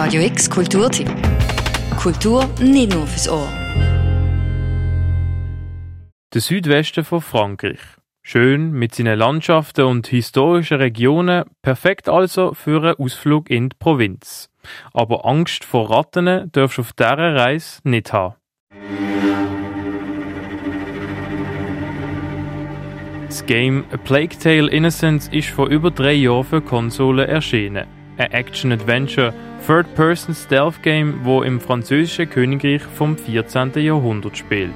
Radio X Kulturtipp. Kultur nicht nur fürs Ohr. Der Südwesten von Frankreich. Schön mit seinen Landschaften und historischen Regionen, perfekt also für einen Ausflug in die Provinz. Aber Angst vor Ratten darfst du auf dieser Reise nicht haben. Das Game A Plague Tale Innocence ist vor über drei Jahren für Konsolen erschienen. Ein Action-Adventure, Third-Person-Stealth-Game, wo im französischen Königreich vom 14. Jahrhundert spielt.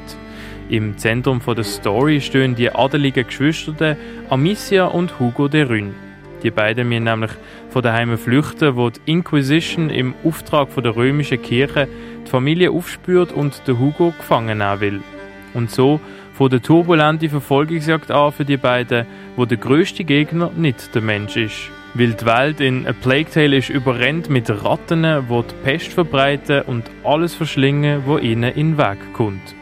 Im Zentrum der Story stehen die adeligen Geschwister Amicia und Hugo de Rune. Die beiden müssen nämlich von daheim flüchten, wo die Inquisition im Auftrag der römischen Kirche die Familie aufspürt und den Hugo gefangen nehmen will. Und so von der turbulenten Verfolgungsjagd an für die beiden, wo der größte Gegner nicht der Mensch ist. Weil die Welt in A Plague Tale ist überrennt mit Ratten, die die Pest verbreiten und alles verschlingen, wo ihnen in den Weg kommt.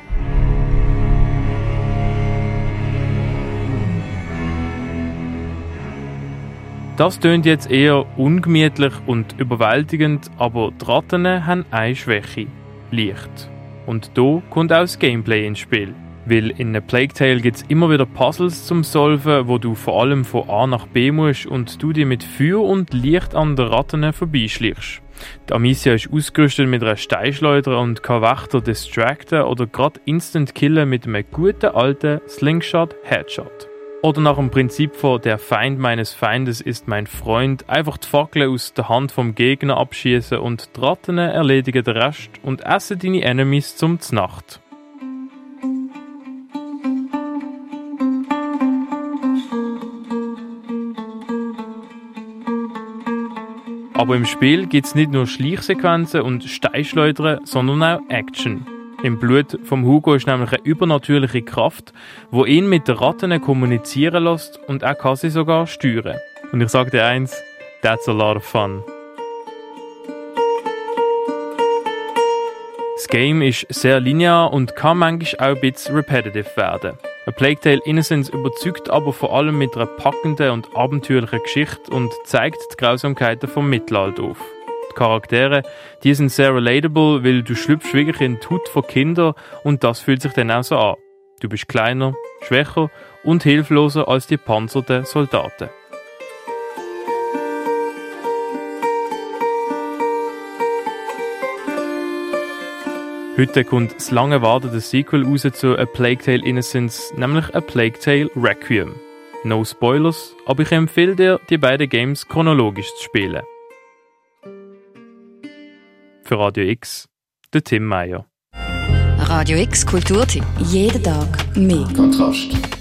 Das tönt jetzt eher ungemütlich und überwältigend, aber die Ratten haben eine Schwäche: Licht. Und da kommt auch das Gameplay ins Spiel. Weil in einer Plague Tale gibt es immer wieder Puzzles zum Solven, wo du vor allem von A nach B musst und du dir mit Feuer und Licht an den Ratten vorbeischleichst. Die Amicia ist ausgerüstet mit einer Steinschleuder und kann Wächter distracten oder gerade instant killen mit einem guten alten Slingshot Headshot. Oder nach dem Prinzip von der Feind meines Feindes ist mein Freund, einfach die Fackel aus der Hand vom Gegner abschießen und die Ratten erledigen den Rest und essen deine Enemies zum Znacht. Aber im Spiel gibt es nicht nur Schleichsequenzen und Steinschleudern, sondern auch Action. Im Blut vom Hugo ist nämlich eine übernatürliche Kraft, wo ihn mit den Ratten kommunizieren lässt und er kann sie sogar steuern. Und ich sage dir eins, that's a lot of fun. Das Game ist sehr linear und kann manchmal auch ein bisschen repetitive werden. A Plague Tale Innocence überzeugt aber vor allem mit einer packenden und abenteuerlichen Geschichte und zeigt die Grausamkeiten vom Mittelalter auf. Die Charaktere, die sind sehr relatable, weil du schlüpfst wirklich in die Haut von Kindern und das fühlt sich dann auch so an. Du bist kleiner, schwächer und hilfloser als die panzerten Soldaten. Heute kommt das lange erwartete Sequel raus zu A Plague Tale Innocence, nämlich A Plague Tale Requiem. No Spoilers, aber ich empfehle dir, die beiden Games chronologisch zu spielen. Für Radio X, der Tim Meyer. Radio X Kulturtipp. Jeden Tag mehr. Kontrast.